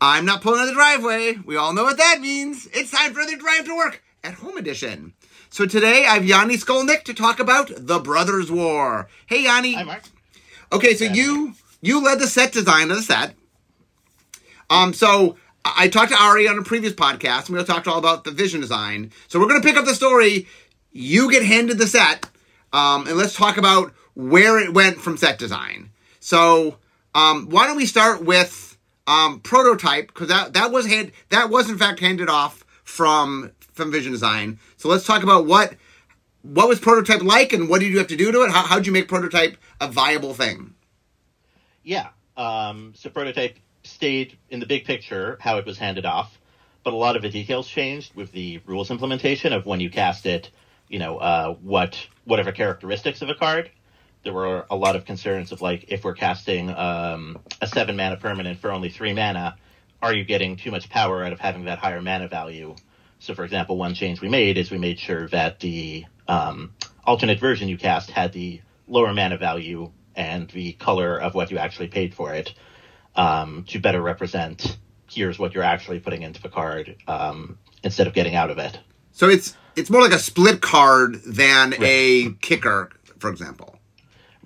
I'm not pulling out the driveway. We all know what that means. It's time for the Drive to Work at Home Edition. So today I have Yoni Skolnik to talk about The Brothers War. Hey Yanni. Hi, Mark. Okay, so you you led the set design of the set. Um, so I talked to Ari on a previous podcast, and we talked all about the vision design. So we're gonna pick up the story. You get handed the set, um, and let's talk about where it went from set design. So um, why don't we start with um, prototype because that that was hand that was in fact handed off from from vision design. So let's talk about what what was prototype like and what did you have to do to it? How how'd you make prototype a viable thing? Yeah. Um, so prototype stayed in the big picture how it was handed off, but a lot of the details changed with the rules implementation of when you cast it. You know, uh, what whatever characteristics of a card. There were a lot of concerns of like if we're casting um, a seven mana permanent for only three mana, are you getting too much power out of having that higher mana value? So, for example, one change we made is we made sure that the um, alternate version you cast had the lower mana value and the color of what you actually paid for it um, to better represent here's what you're actually putting into the card um, instead of getting out of it. So it's it's more like a split card than a kicker, for example.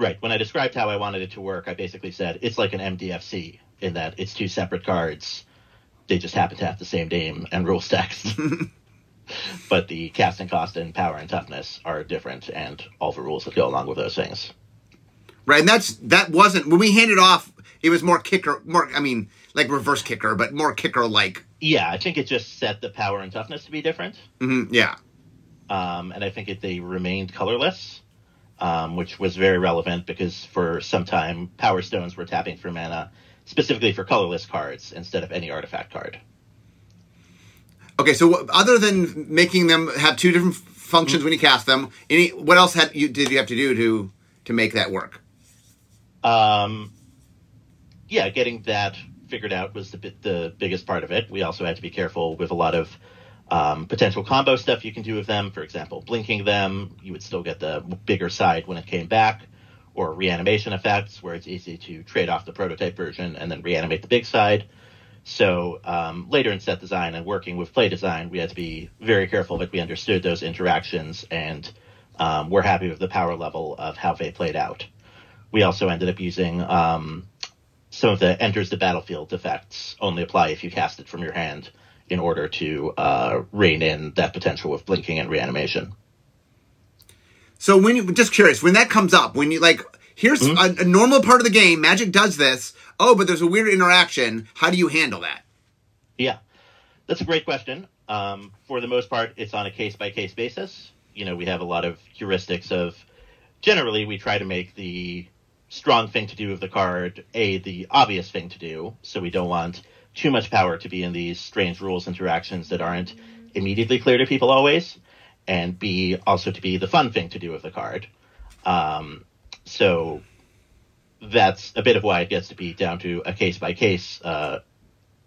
Right. When I described how I wanted it to work, I basically said it's like an MDFC in that it's two separate cards. They just happen to have the same name and rules text. but the casting cost and power and toughness are different, and all the rules that go along with those things. Right, and that's that wasn't when we handed off. It was more kicker, more I mean, like reverse kicker, but more kicker like. Yeah, I think it just set the power and toughness to be different. Mm-hmm, yeah. Um, and I think it, they remained colorless, um, which was very relevant because for some time Power Stones were tapping for mana specifically for colorless cards instead of any artifact card. Okay, so other than making them have two different functions Mm-hmm. when you cast them, any what else had you did you have to do to to make that work? Um, yeah, getting that figured out was the bit, the biggest part of it. We also had to be careful with a lot of um, potential combo stuff you can do with them. For example, blinking them, you would still get the bigger side when it came back, or reanimation effects, where it's easy to trade off the prototype version and then reanimate the big side. So um, later in set design and working with play design, we had to be very careful that we understood those interactions and um, we're happy with the power level of how they played out. We also ended up using um, some of the enters the battlefield effects only apply if you cast it from your hand in order to uh, rein in that potential of blinking and reanimation. So when you just curious, when that comes up, when you like, here's Mm-hmm. a, a normal part of the game. Magic does this. Oh, but there's a weird interaction. How do you handle that? Yeah, that's a great question. Um, for the most part, it's on a case by case basis. You know, we have a lot of heuristics of generally we try to make the strong thing to do of the card a the obvious thing to do, so we don't want too much power to be in these strange rules interactions that aren't immediately clear to people always, and b also to be the fun thing to do with the card. Um, so that's a bit of why it gets to be down to a case by case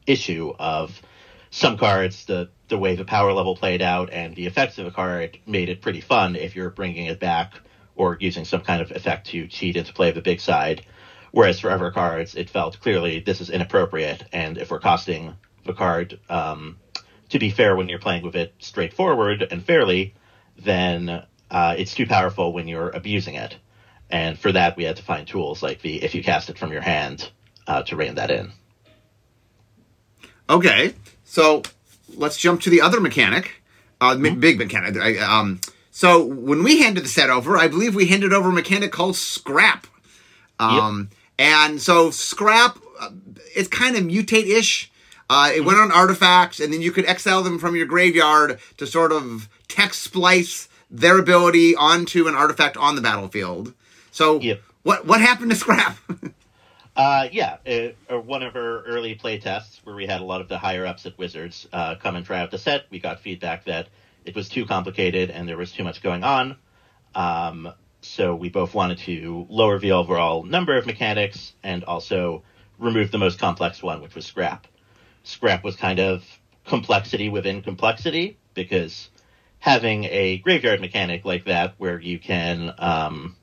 issue of some cards, the the way the power level played out and the effects of a card made it pretty fun if you're bringing it back or using some kind of effect to cheat into play the big side. Whereas for other cards, it felt clearly this is inappropriate, and if we're costing the card um, to be fair when you're playing with it straightforward and fairly, then uh, it's too powerful when you're abusing it. And for that, we had to find tools like the if you cast it from your hand uh, to rein that in. Okay, so let's jump to the other mechanic, uh, mi- big mechanic. I, um, so when we handed the set over, I believe we handed over a mechanic called Scrap. Um, and so Scrap, uh, it's kind of mutate-ish. Uh, it went on artifacts, and then you could exile them from your graveyard to sort of text splice their ability onto an artifact on the battlefield. So Yep. what what happened to Scrap? Uh, yeah, uh, uh, one of our early play tests where we had a lot of the higher ups at Wizards uh, come and try out the set. We got feedback that it was too complicated and there was too much going on. Um, so we both wanted to lower the overall number of mechanics and also remove the most complex one, which was Scrap. Scrap was kind of complexity within complexity because having a graveyard mechanic like that where you can um,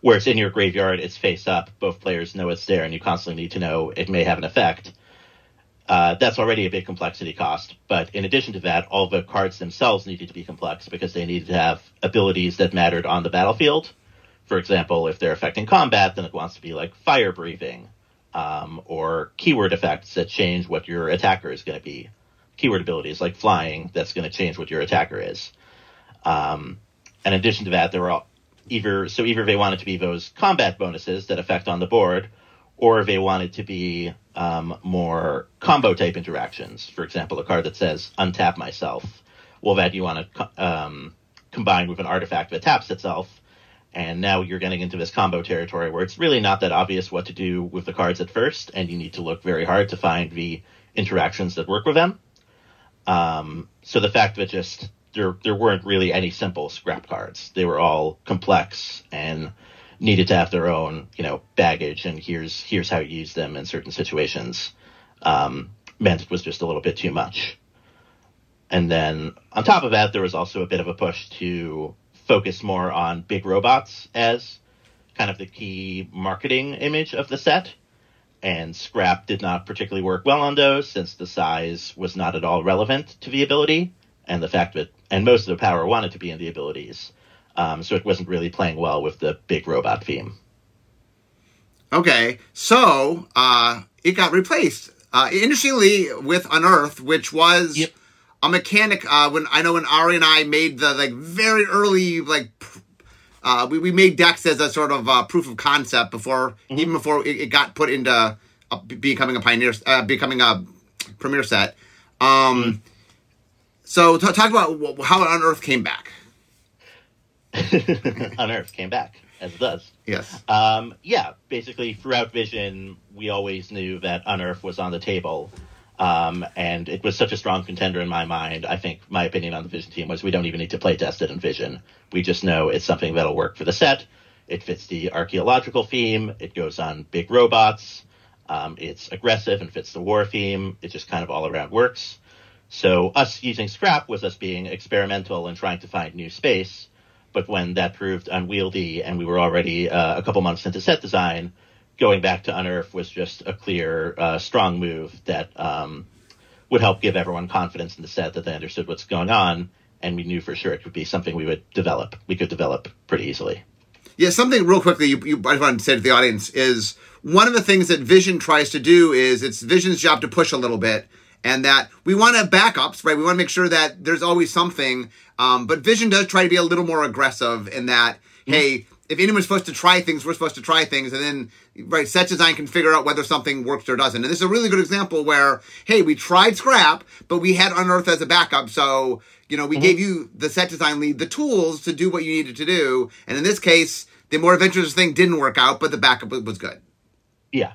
where it's in your graveyard, it's face up, both players know it's there, and you constantly need to know it may have an effect. Uh, that's already a big complexity cost. But in addition to that, all the cards themselves needed to be complex because they needed to have abilities that mattered on the battlefield. For example, if they're affecting combat, then it wants to be like fire breathing, um, or keyword effects that change what your attacker is going to be. Keyword abilities like flying, that's going to change what your attacker is. Um, in addition to that, there were either so either they wanted to be those combat bonuses that affect on the board, or they wanted to be um, more combo type interactions. For example, a card that says untap myself. Well, that you want to um, combine with an artifact that taps itself. And now you're getting into this combo territory where it's really not that obvious what to do with the cards at first, and you need to look very hard to find the interactions that work with them. Um, so the fact that just there there weren't really any simple scrap cards. They were all complex and needed to have their own, you know, baggage and here's here's how you use them in certain situations. Um, meant it was just a little bit too much. And then on top of that, there was also a bit of a push to focus more on big robots as kind of the key marketing image of the set. And scrap did not particularly work well on those since the size was not at all relevant to the ability and the fact that and most of the power wanted to be in the abilities. Um, so it wasn't really playing well with the big robot theme. Okay, so uh, it got replaced. Uh, interestingly, with Unearth, which was Yep. a mechanic. Uh, when I know when Ari and I made the like very early like. Uh, we, we made decks as a sort of uh, proof of concept before, even before it, it got put into be- becoming a pioneer, uh, becoming a premiere set. Um, So t- talk about how Unearth came back. Unearth came back as it does. Yes. Um, yeah, basically throughout Vision, we always knew that Unearth was on the table. Um, and it was such a strong contender in my mind. I think my opinion on the Vision team was we don't even need to play test it in Vision. We just know it's something that'll work for the set. It fits the archaeological theme. It goes on big robots. Um, it's aggressive and fits the war theme. It just kind of all around works. So us using scrap was us being experimental and trying to find new space. But when that proved unwieldy and we were already uh, a couple months into set design, going back to Unearth was just a clear, uh, strong move that um, would help give everyone confidence in the set that they understood what's going on, and we knew for sure it would be something we would develop. We could develop pretty easily. Yeah, something real quickly you, you I want to say to the audience is one of the things that Vision tries to do is it's Vision's job to push a little bit, and that we want to have backups, right? We want to make sure that there's always something. Um, but Vision does try to be a little more aggressive in that, hey, if anyone's supposed to try things, we're supposed to try things, and then right, set design can figure out whether something works or doesn't. And this is a really good example where, hey, we tried scrap, but we had Unearth as a backup, so you know we gave you the set design lead the tools to do what you needed to do. And in this case, the more adventurous thing didn't work out, but the backup was good. Yeah.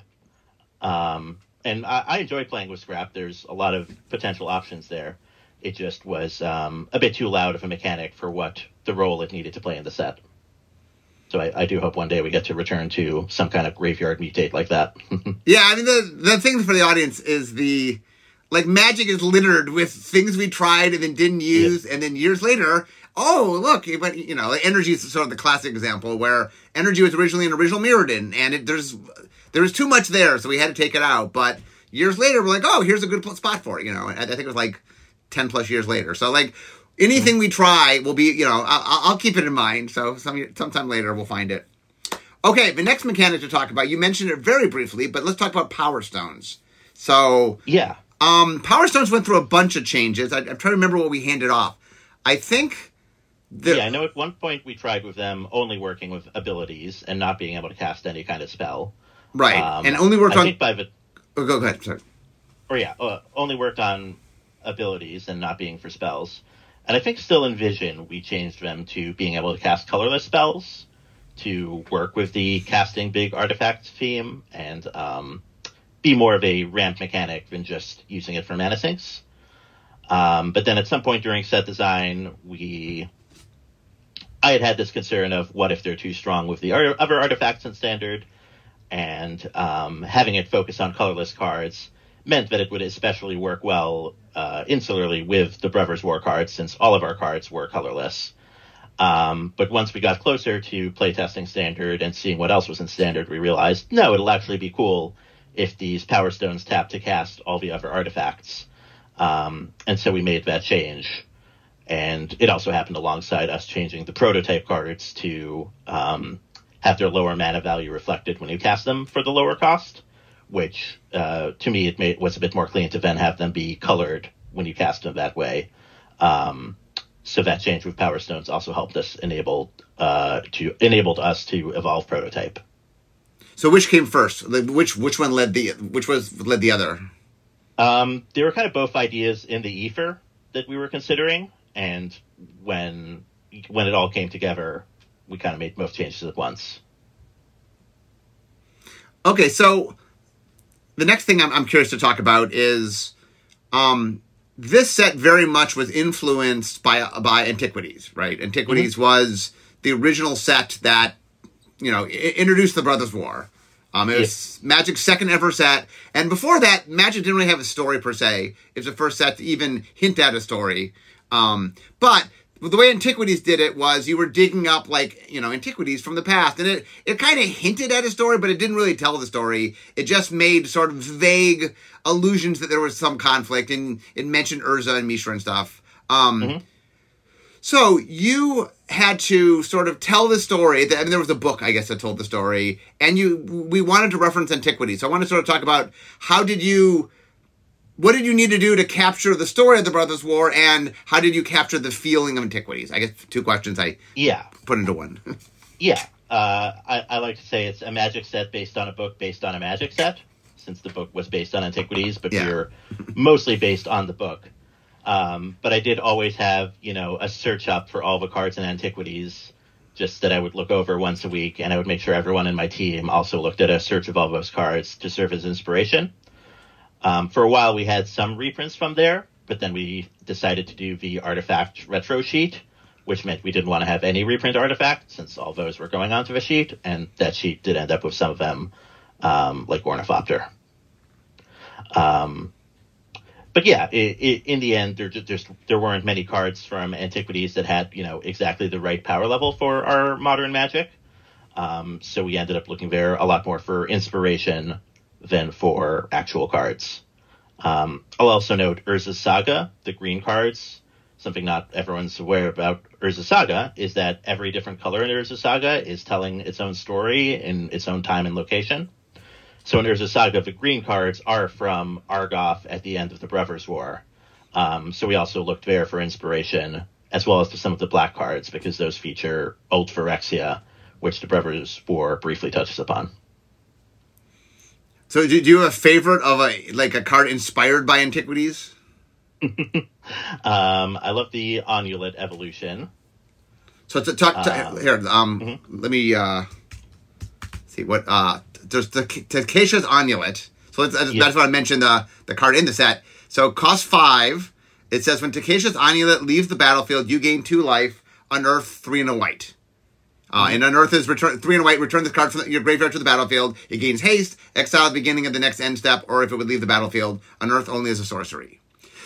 Um, and I, I enjoy playing with scrap. There's a lot of potential options there. It just was um, a bit too loud of a mechanic for what the role it needed to play in the set. So I, I do hope one day we get to return to some kind of graveyard mutate like that. Yeah, I mean the the thing for the audience is the like magic is littered with things we tried and then didn't use, and then years later, oh look, it went, you know, energy is sort of the classic example where energy was originally an original Mirrodin, and it, there's there was too much there, so we had to take it out. But years later, we're like, oh, here's a good spot for it, you know. I, I think it was like ten plus years later. So like anything we try will be, you know, I'll, I'll keep it in mind. So some sometime later we'll find it. Okay, the next mechanic to talk about, you mentioned it very briefly, but let's talk about Power Stones. So, yeah. um, Power Stones went through a bunch of changes. I, I'm trying to remember what we handed off. I think the, yeah, I know at one point we tried with them only working with abilities and not being able to cast any kind of spell. Right, Um, and only worked I on. think by oh, go ahead. Sorry. or yeah, uh, only worked on abilities and not being for spells. And I think still in Vision we changed them to being able to cast colorless spells to work with the casting big artifacts theme and um, be more of a ramp mechanic than just using it for mana sinks. Um, but then at some point during set design, we I had had this concern of what if they're too strong with the other artifacts in standard, and um, having it focus on colorless cards meant that it would especially work well uh, insularly with the Brothers War cards, since all of our cards were colorless. Um, but once we got closer to playtesting standard and seeing what else was in standard, we realized no, it'll actually be cool if these power stones tap to cast all the other artifacts. Um, and so we made that change. And it also happened alongside us changing the prototype cards to um, have their lower mana value reflected when you cast them for the lower cost, which uh, to me it made, was a bit more clean to then have them be colored when you cast them that way. Um, so that change with Power Stones also helped us enable uh, to enabled us to evolve prototype. So which came first? Which which one led the which was led the other? Um, they were kind of both ideas in the ether that we were considering, and when when it all came together, we kind of made both changes at once. Okay, so the next thing I'm, I'm curious to talk about is um, this set very much was influenced by by Antiquities, right? Antiquities was the original set that you know i- introduced the Brothers War. Um, it was Magic's second ever set, and before that, Magic didn't really have a story per se. It was the first set to even hint at a story. Um, but the way Antiquities did it was you were digging up like you know antiquities from the past, and it it kind of hinted at a story, but it didn't really tell the story. It just made sort of vague allusions that there was some conflict, and it mentioned Urza and Mishra and stuff. Um, So you had to sort of tell the story. I mean, there was a book, I guess, that told the story, and you we wanted to reference antiquities. So I want to sort of talk about how did you, what did you need to do to capture the story of the Brothers' War, and how did you capture the feeling of antiquities? I guess two questions I Yeah, put into one. yeah. Uh, I, I like to say it's a magic set based on a book based on a magic set, since the book was based on antiquities, but Yeah. we're mostly based on the book. Um, but I did always have, you know, a search up for all the cards in antiquities, just that I would look over once a week, and I would make sure everyone in my team also looked at a search of all those cards to serve as inspiration. Um, for a while, we had some reprints from there, but then we decided to do the artifact retro sheet, which meant we didn't want to have any reprint artifacts since all those were going onto the sheet, and that sheet did end up with some of them, um, like Ornithopter. Um, but yeah, i i in the end, there just there weren't many cards from antiquities that had you know exactly the right power level for our modern Magic. Um, so we ended up looking there a lot more for inspiration than for actual cards. Um, I'll also note Urza's Saga, the green cards. Something not everyone's aware about Urza's Saga is that every different color in Urza's Saga is telling its own story in its own time and location. So in Urza's Saga, the green cards are from Argoth at the end of the Brothers War. Um, so we also looked there for inspiration, as well as to some of the black cards, because those feature Old Phyrexia, which the Brothers War briefly touches upon. So do, do you have a favorite of a like a card inspired by antiquities? Um, I love the Onulet evolution. So to talk to, Um, here, um, let me uh, see what uh, there's the Tocasia's Onulet. So that's Yeah. that's what I mentioned the the card in the set. So cost five. It says when Tocasia's Onulet leaves the battlefield, you gain two life. Unearth three and a white. Uh, and unearth is return three and a white. Return this card from the, your graveyard to the battlefield. It gains haste. Exile at the beginning of the next end step, or if it would leave the battlefield, unearth only as a sorcery.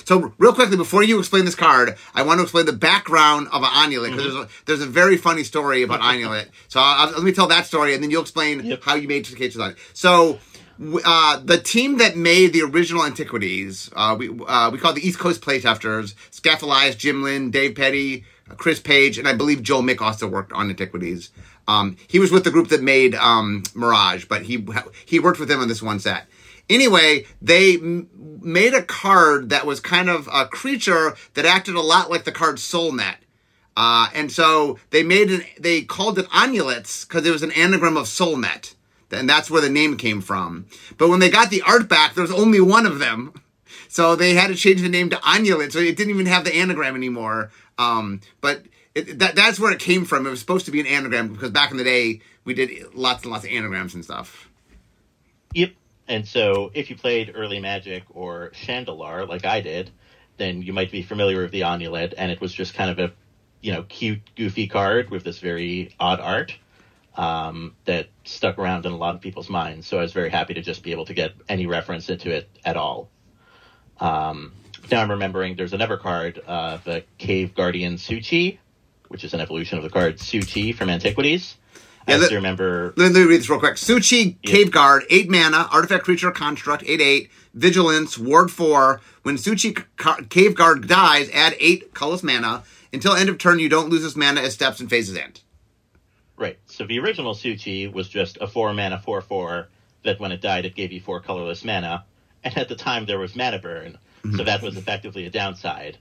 So real quickly, before you explain this card, I want to explain the background of an Onulet because there's a there's a very funny story about Onulet. So I'll, let me tell that story, and then you'll explain Yep. how you made Tocasia's Onulet. So. w- Uh, the team that made the original Antiquities, uh, we uh, we call it the East Coast Playtesters, Skaff Elias, Jim Lin, Dave Pettey, Chris Page, and I believe Joel Mick also worked on Antiquities. Um, he was with the group that made um, Mirage, but he he worked with them on this one set. Anyway, they m- made a card that was kind of a creature that acted a lot like the card Soulnet. Uh, and so they made an, they called it Onulets because it was an anagram of Soulnet. And that's where the name came from. But when they got the art back, there was only one of them. So they had to change the name to Onulet. So it didn't even have the anagram anymore. Um, but it, that, that's where it came from. It was supposed to be an anagram because back in the day, we did lots and lots of anagrams and stuff. Yep. And so if you played early Magic or Shandalar like I did, then you might be familiar with the Onulet, and it was just kind of a, you know, cute, goofy card with this very odd art um, that stuck around in a lot of people's minds. So I was very happy to just be able to get any reference into it at all. Um, now I'm remembering there's another card, uh, the Cave Guardian Su-Chi, which is an evolution of the card Su-Chi from Antiquities. I Yeah, still that- remember. Let me read this real quick. Su-Chi, Yeah. Cave Guard, 8 mana, artifact creature construct, 8 8, vigilance, ward 4. When Su-Chi Ca- Cave Guard dies, add 8 colorless mana. Until end of turn, you don't lose this mana as steps and phases end. Right. So the original Su-Chi was just a four mana four four that when it died it gave you four colorless mana, and at the time there was mana burn, so that was effectively a downside.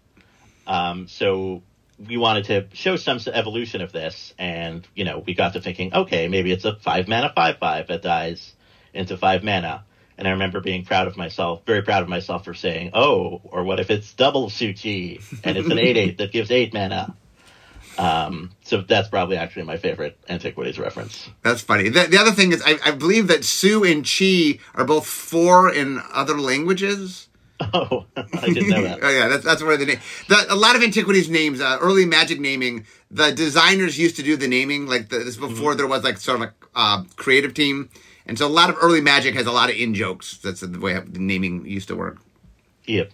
Um, so we wanted to show some evolution of this, and you know we got to thinking, okay, maybe it's a five mana five five that dies into five mana. And I remember being proud of myself, very proud of myself for saying, "Oh, or what if it's double Su-Chi and it's an eight eight that gives eight mana?" Um, so that's probably actually my favorite antiquities reference. That's funny. The, the other thing is, I, I believe that Su and Chi are both four in other languages. Oh, I didn't know that. oh yeah, that's that's where the name. The, a lot of antiquities names, uh, early magic naming, the designers used to do the naming. Like the, this before there was like sort of a uh, creative team, and so a lot of early magic has a lot of in jokes. That's the way the naming used to work. Yep.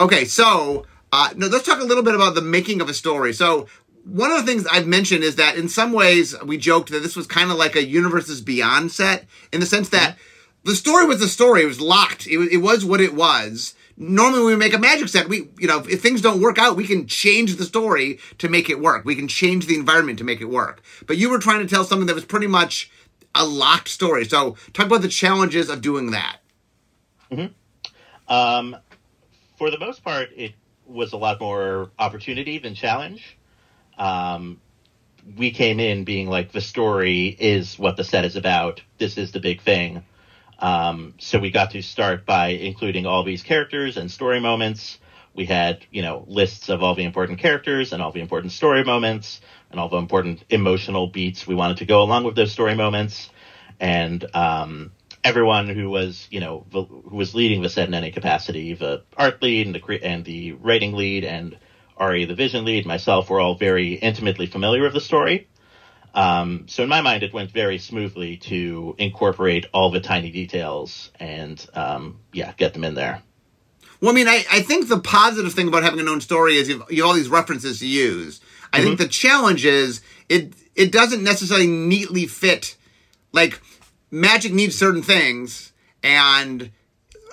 Okay, so uh, no, let's talk a little bit about the making of a story. So one of the things I've mentioned is that in some ways we joked that this was kind of like a universes beyond set in the sense that the story was the story; it was locked. It was, it was what it was. Normally, when we make a magic set, we you know if things don't work out, we can change the story to make it work. We can change the environment to make it work. But you were trying to tell something that was pretty much a locked story. So talk about the challenges of doing that. Um, for the most part, it was a lot more opportunity than challenge. Um, we came in being like, the story is what the set is about. This is the big thing. Um, so we got to start by including all these characters and story moments. We had, you know, lists of all the important characters and all the important story moments and all the important emotional beats we wanted to go along with those story moments. And, um, everyone who was, you know, the, who was leading the set in any capacity, the art lead and the and the writing lead and Ari, the vision lead, myself, were all very intimately familiar with the story. Um, so in my mind, it went very smoothly to incorporate all the tiny details and, um, yeah, get them in there. Well, I mean, I, I think the positive thing about having a known story is you've, you have all these references to use. I think the challenge is it it doesn't necessarily neatly fit. Like magic needs certain things, and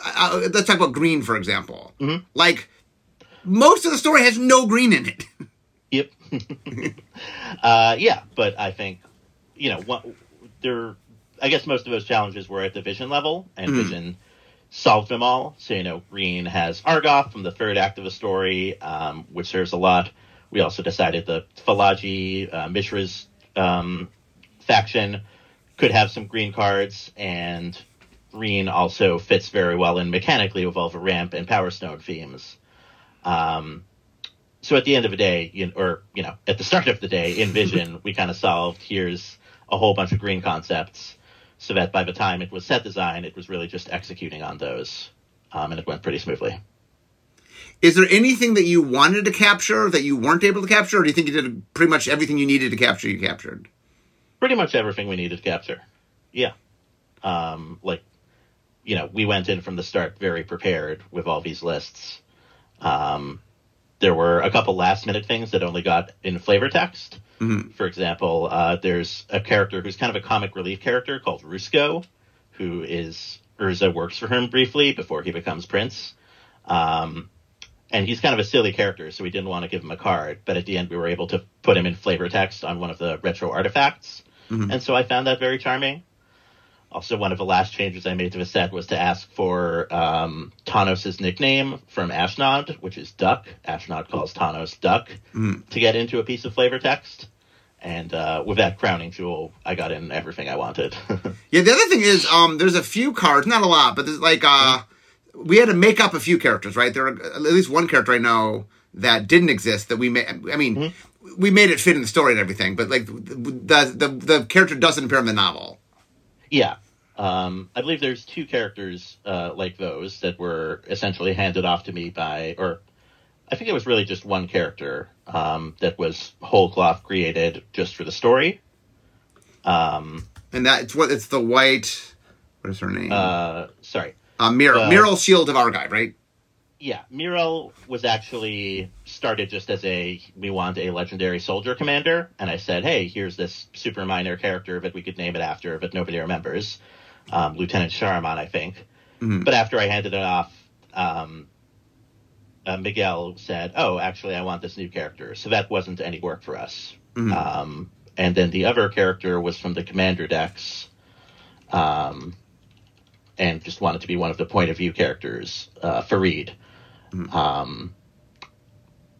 uh, let's talk about green for example. Like most of the story has no green in it. Yep. uh, yeah, but I think, you know, what, there. I guess most of those challenges were at the Vision level, and Vision solved them all. So you know, Green has Argoth from the third act of the story, um, which serves a lot. We also decided the Fallaji uh, Mishra's um, faction could have some green cards, and Green also fits very well in mechanically with all the ramp and Power Stone themes. Um, so at the end of the day, you know, or you know, at the start of the day in Vision, we kind of solved here's a whole bunch of green concepts, so that by the time it was set design, it was really just executing on those, um, and it went pretty smoothly. Is there anything that you wanted to capture that you weren't able to capture, or do you think you did pretty much everything you needed to capture? You captured. Pretty much everything we needed to capture. Yeah, um, like you know, we went in from the start very prepared with all these lists. Um, there were a couple last minute things that only got in flavor text. For example, uh, there's a character who's kind of a comic relief character called Rusko, who is Urza works for him briefly before he becomes Prince. Um, and he's kind of a silly character, so we didn't want to give him a card. But at the end, we were able to put him in flavor text on one of the retro artifacts. And so I found that very charming. Also, one of the last changes I made to the set was to ask for um, Tawnos' nickname from Ashnod, which is Duck. Ashnod calls Tawnos Duck to get into a piece of flavor text. And uh, with that crowning jewel, I got in everything I wanted. Yeah, the other thing is, um, there's a few cards, not a lot, but there's like, uh, we had to make up a few characters, right? There are at least one character I know that didn't exist that we made. I mean, we made it fit in the story and everything, but like the the the character doesn't appear in the novel. Yeah. Um, I believe there's two characters uh, like those that were essentially handed off to me by, or I think it was really just one character um, that was whole cloth created just for the story. Um, And that it's what it's the white. What is her name? Uh, uh, sorry. Mir- uh, Myrel Shield of Argive, right? Yeah, Myrel was actually started just as a we want a legendary soldier commander, and I said, hey, here's this super minor character that we could name it after, but nobody remembers, um, Lieutenant Sharaman, I think. Mhm. But after I handed it off, um, uh, Miguel said, oh, actually, I want this new character, so that wasn't any work for us. Mhm. Um, and then the other character was from the commander decks. Um, and just wanted to be one of the point of view characters, uh, Farid. Um,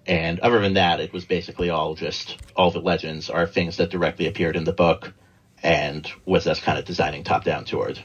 and other than that, it was basically all just all the legends are things that directly appeared in the book, and was us kind of designing top down toward.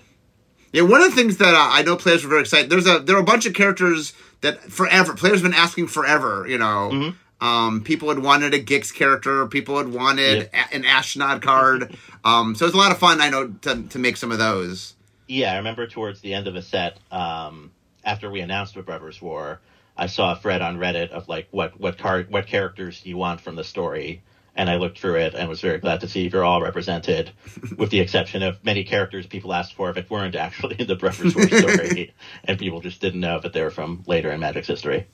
Yeah, one of the things that uh, I know players were very excited. There's a there are a bunch of characters that forever players have been asking forever. You know, Mhm. um, people had wanted a Gix character. People had wanted Yep. a- an Ashnod card. um, so it's a lot of fun. I know to to make some of those. Yeah, I remember towards the end of a set, um, after we announced the Brothers War, I saw a thread on Reddit of like what what card what characters do you want from the story, and I looked through it and was very glad to see you're all represented, with the exception of many characters people asked for that weren't actually in the Brothers War story, and people just didn't know that they were from later in Magic's history.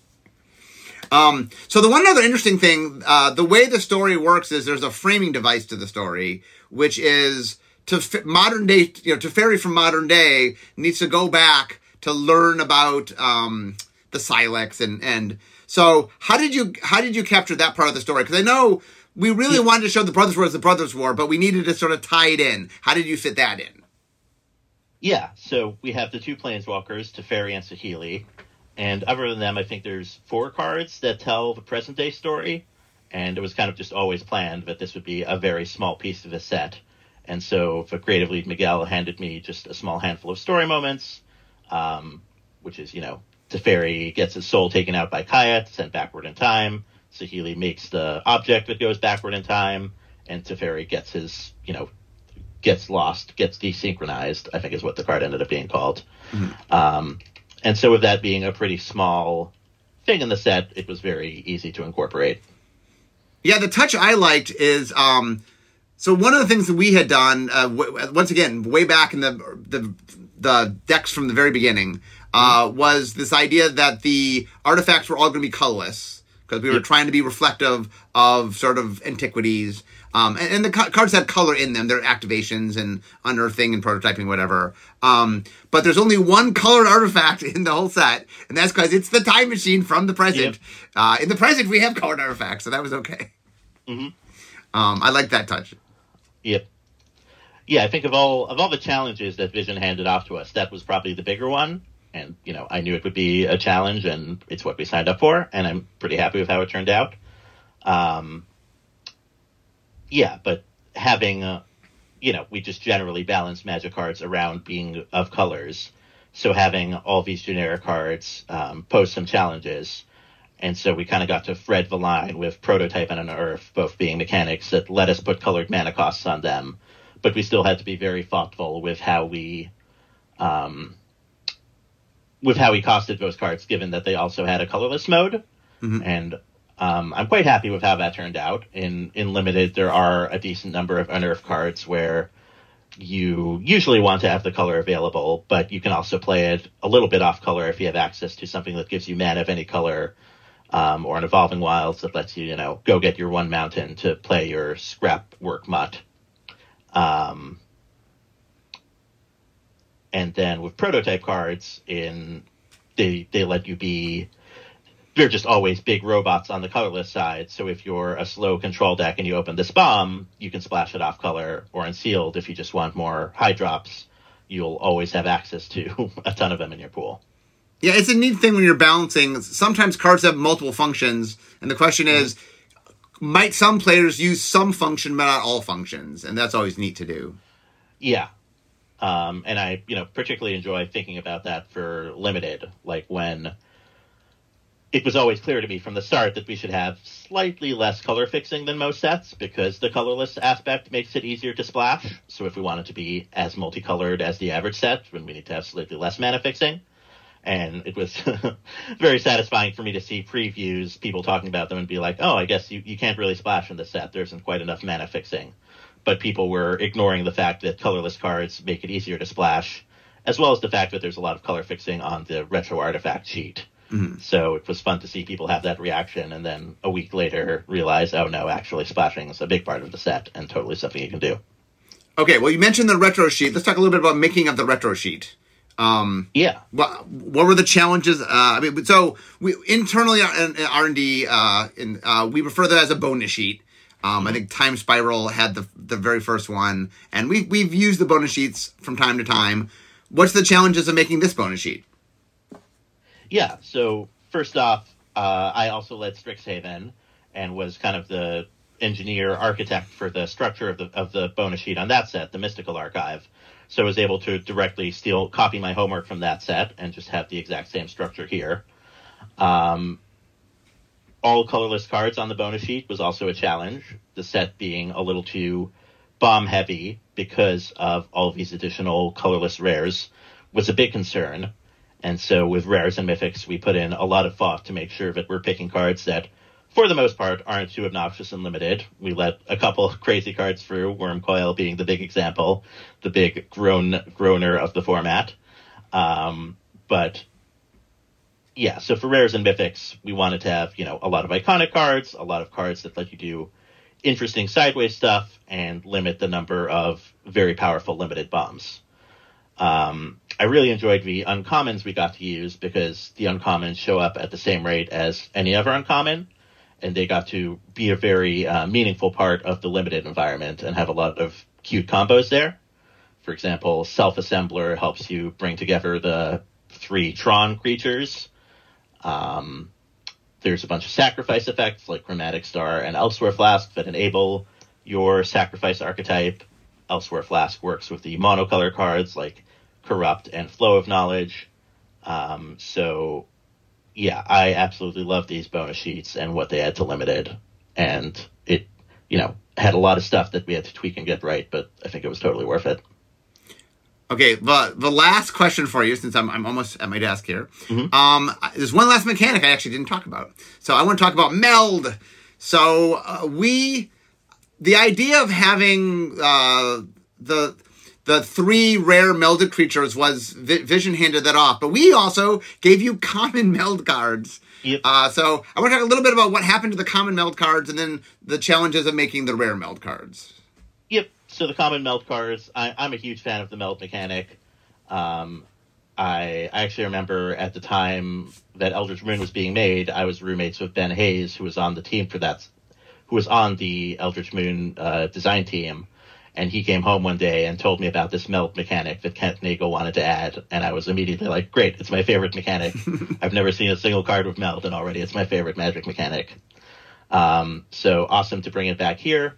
Um, so the one other interesting thing, uh, the way the story works is there's a framing device to the story, which is to f- modern day, you know, Teferi from modern day needs to go back to learn about um, the Sylex and and so how did you how did you capture that part of the story? Because I know we really wanted to show the Brothers War as the Brothers War, but we needed to sort of tie it in. How did you fit that in? Yeah, so we have the two planeswalkers, Teferi and Saheeli, and other than them, I think there's four cards that tell the present day story, and it was kind of just always planned that this would be a very small piece of the set. And so the creative lead Miguel handed me just a small handful of story moments, um, which is, you know, Teferi gets his soul taken out by Kayat, sent backward in time. Saheeli makes the object that goes backward in time, and Teferi gets his, you know, gets lost, gets desynchronized, I think is what the card ended up being called. Um, and so with that being a pretty small thing in the set, it was very easy to incorporate. Yeah, the touch I liked is um, so one of the things that we had done uh, w- once again way back in the the the decks from the very beginning uh, was this idea that the artifacts were all going to be colorless because we were Yep. trying to be reflective of sort of antiquities. Um, and, and the ca- cards had color in them, their activations and unearthing and prototyping, whatever. Um, but there's only one colored artifact in the whole set, and that's because it's the time machine from the present. Uh, in the present, we have colored artifacts, so that was okay. Mhm. Um, I like that touch. Yep. Yeah, I think of all of all the challenges that Vision handed off to us, that was probably the bigger one. And you know, I knew it would be a challenge, and it's what we signed up for, and I'm pretty happy with how it turned out. Um, yeah, but having, uh, you know, we just generally balance Magic cards around being of colors, so having all these generic cards um, some challenges. And so we kind of got to thread the line with prototype and unearth both being mechanics that let us put colored mana costs on them, but we still had to be very thoughtful with how we, um, with how we costed those cards, given that they also had a colorless mode. Mhm. And um, I'm quite happy with how that turned out. In in limited, there are a decent number of unearth cards where you usually want to have the color available, but you can also play it a little bit off color if you have access to something that gives you mana of any color, um, or an evolving wilds that lets you, you know, go get your one mountain to play your scrapwork mutt. Um, and then with prototype cards, in they they let you be they're just always big robots on the colorless side. So if you're a slow control deck and you open this bomb, you can splash it off color. Or unsealed. if you just want more high drops, you'll always have access to a ton of them in your pool. Yeah, it's a neat thing when you're balancing. Sometimes cards have multiple functions, and the question mm-hmm. is, might some players use some function but not all functions? And that's always neat to do. Yeah. Um, and I, you know, particularly enjoy thinking about that for limited, like when it was always clear to me from the start that we should have slightly less color fixing than most sets because the colorless aspect makes it easier to splash. So if we want it to be as multicolored as the average set, then we need to have slightly less mana fixing. And it was very satisfying for me to see previews, people talking about them and be like, oh, I guess you, you can't really splash in this set. There isn't quite enough mana fixing. But people were ignoring the fact that colorless cards make it easier to splash, as well as the fact that there's a lot of color fixing on the retro artifact sheet So it was fun to see people have that reaction, and then a week later realize, oh no, actually splashing is a big part of the set and totally something you can do. Okay, well, you mentioned the retro sheet. Let's talk a little bit about making of the retro sheet. Um, Yeah. what, what were the challenges? Uh, I mean, so we internally in R and D, uh, in, uh, we refer to that as a bonus sheet. Um, I think Time Spiral had the the very first one, and we we've used the bonus sheets from time to time. What's the challenges of making this bonus sheet? Yeah. So first off, uh, I also led Strixhaven and was kind of the engineer architect for the structure of the of the bonus sheet on that set, the Mystical Archive. So I was able to directly steal copy my homework from that set and just have the exact same structure here. Um, all colorless cards on the bonus sheet was also a challenge. The set being a little too bomb heavy because of all of these additional colorless rares was a big concern. And so with rares and mythics, we put in a lot of thought to make sure that we're picking cards that, for the most part, aren't too obnoxious and limited. We let a couple crazy cards through, Wurmcoil being the big example, the big groan groaner of the format. Um, but yeah, so for rares and mythics, we wanted to have, you know, a lot of iconic cards, a lot of cards that let you do interesting sideways stuff, and limit the number of very powerful limited bombs. Um, I really enjoyed the uncommons we got to use because the uncommons show up at the same rate as any other uncommon, and they got to be a very uh, meaningful part of the limited environment and have a lot of cute combos there. For example, Self Assembler helps you bring together the three Tron creatures. Um, there's a bunch of sacrifice effects like Chromatic Star and Elsewhere Flask that enable your sacrifice archetype. Elsewhere Flask works with the monocolor cards like Corrupt and Flow of Knowledge. Um, so, yeah, I absolutely love these bonus sheets and what they add to Limited. And it, you know, had a lot of stuff that we had to tweak and get right, but I think it was totally worth it. Okay, the the last question for you, since I'm I'm almost at my desk here. Um, there's one last mechanic I actually didn't talk about. So I want to talk about meld. So uh, we, the idea of having uh, the the three rare melded creatures was Vi- Vision handed that off, but we also gave you common meld cards. Yep. Uh, so I want to talk a little bit about what happened to the common meld cards, and then the challenges of making the rare meld cards. Yep. So the common meld cards, I, I'm a huge fan of the meld mechanic. Um, I, I actually remember at the time that Eldritch Moon was being made, I was roommates with Ben Hayes, who was on the team for that, who was on the Eldritch Moon uh, design team, and he came home one day and told me about this meld mechanic that Ken Nagle wanted to add, and I was immediately like, "Great! It's my favorite mechanic. I've never seen a single card with meld, and already it's my favorite Magic mechanic." Um, so awesome to bring it back here.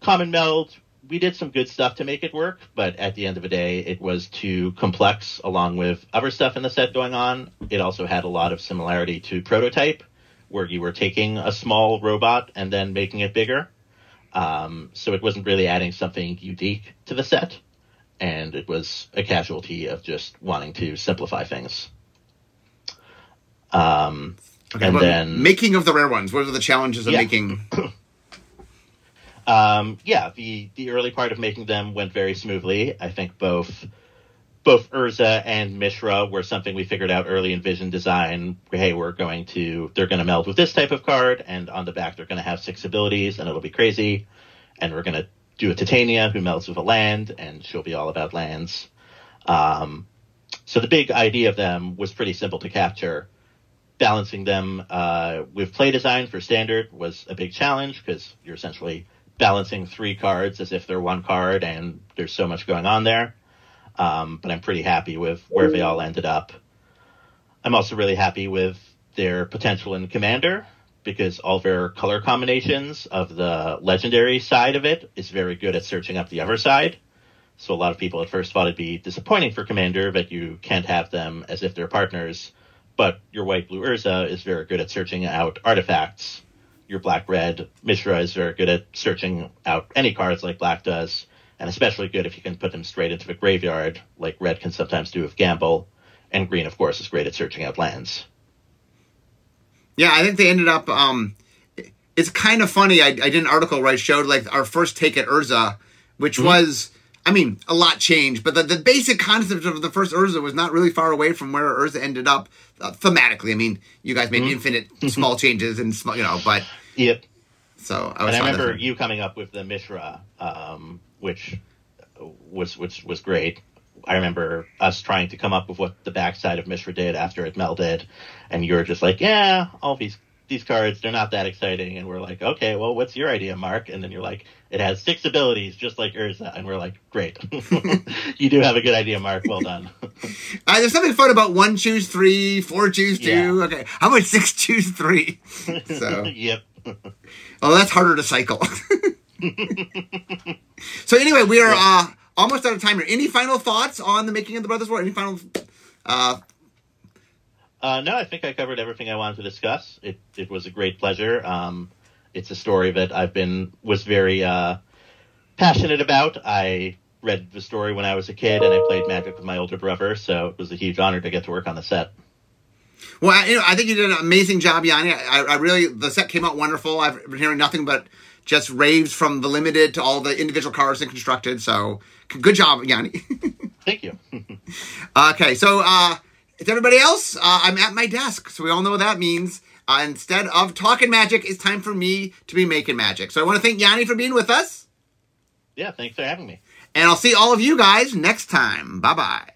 Common meld, we did some good stuff to make it work, but at the end of the day, it was too complex along with other stuff in the set going on. It also had a lot of similarity to Prototype, where you were taking a small robot and then making it bigger. Um, so it wasn't really adding something unique to the set, and it was a casualty of just wanting to simplify things. Um, Okay, and then making of the rare ones. What are the challenges of Yeah. making? Um, yeah, the the early part of making them went very smoothly. I think both both Urza and Mishra were something we figured out early in Vision design. Hey, we're going to they're going to meld with this type of card, and on the back they're going to have six abilities, and it'll be crazy. And we're going to do a Titania who melds with a land, and she'll be all about lands. Um, so the big idea of them was pretty simple to capture. Balancing them uh, with play design for standard was a big challenge because you're essentially balancing three cards as if they're one card, and there's so much going on there. Um, but I'm pretty happy with where they all ended up. I'm also really happy with their potential in Commander because all their color combinations of the legendary side of it is very good at searching up the other side. So a lot of people at first thought it'd be disappointing for Commander that you can't have them as if they're partners, but your white blue Urza is very good at searching out artifacts. Your black red Mishra is very good at searching out any cards like black does, and especially good if you can put them straight into the graveyard, like red can sometimes do with Gamble. And green, of course, is great at searching out lands. Yeah, I think they ended up. Um, it's kind of funny. I, I did an article where I showed like our first take at Urza, which was I mean, a lot changed, but the, the basic concept of the first Urza was not really far away from where Urza ended up uh, thematically. I mean, you guys made Mm-hmm. infinite small changes and small, you know, but Yep. so I was. And I remember you coming up with the Mishra, um, which was which was great. I remember us trying to come up with what the backside of Mishra did after it melded, and you were just like, "Yeah, all these these cards they're not that exciting." And we're like, "Okay, well, what's your idea, Mark?" And then you're like, "It has six abilities, just like Urza," and we're like, "Great, you do have a good idea, Mark. Well done." Uh, there's something fun about one choose three, four choose two. Yeah. Okay, how about six choose three? So, yep. oh, that's harder to cycle. so anyway, we are uh, almost out of time here. Any final thoughts on the making of the Brothers War? Any final? Uh, Uh, no, I think I covered everything I wanted to discuss. It it was a great pleasure. Um, it's a story that I've been was very uh, passionate about. I read the story when I was a kid, and I played Magic with my older brother, so it was a huge honor to get to work on the set. well, I, you know, I think you did an amazing job, Yoni. I, I really the set came out wonderful. I've been hearing nothing but just raves from the limited to all the individual cards and constructed. So good job, Yoni. Thank you. Okay, so uh, it's everybody else. Uh, I'm at my desk, so we all know what that means. Uh, instead of talking magic, it's time for me to be making magic. So I want to thank Yoni for being with us, yeah, thanks for having me. and I'll see all of you guys next time. Bye bye.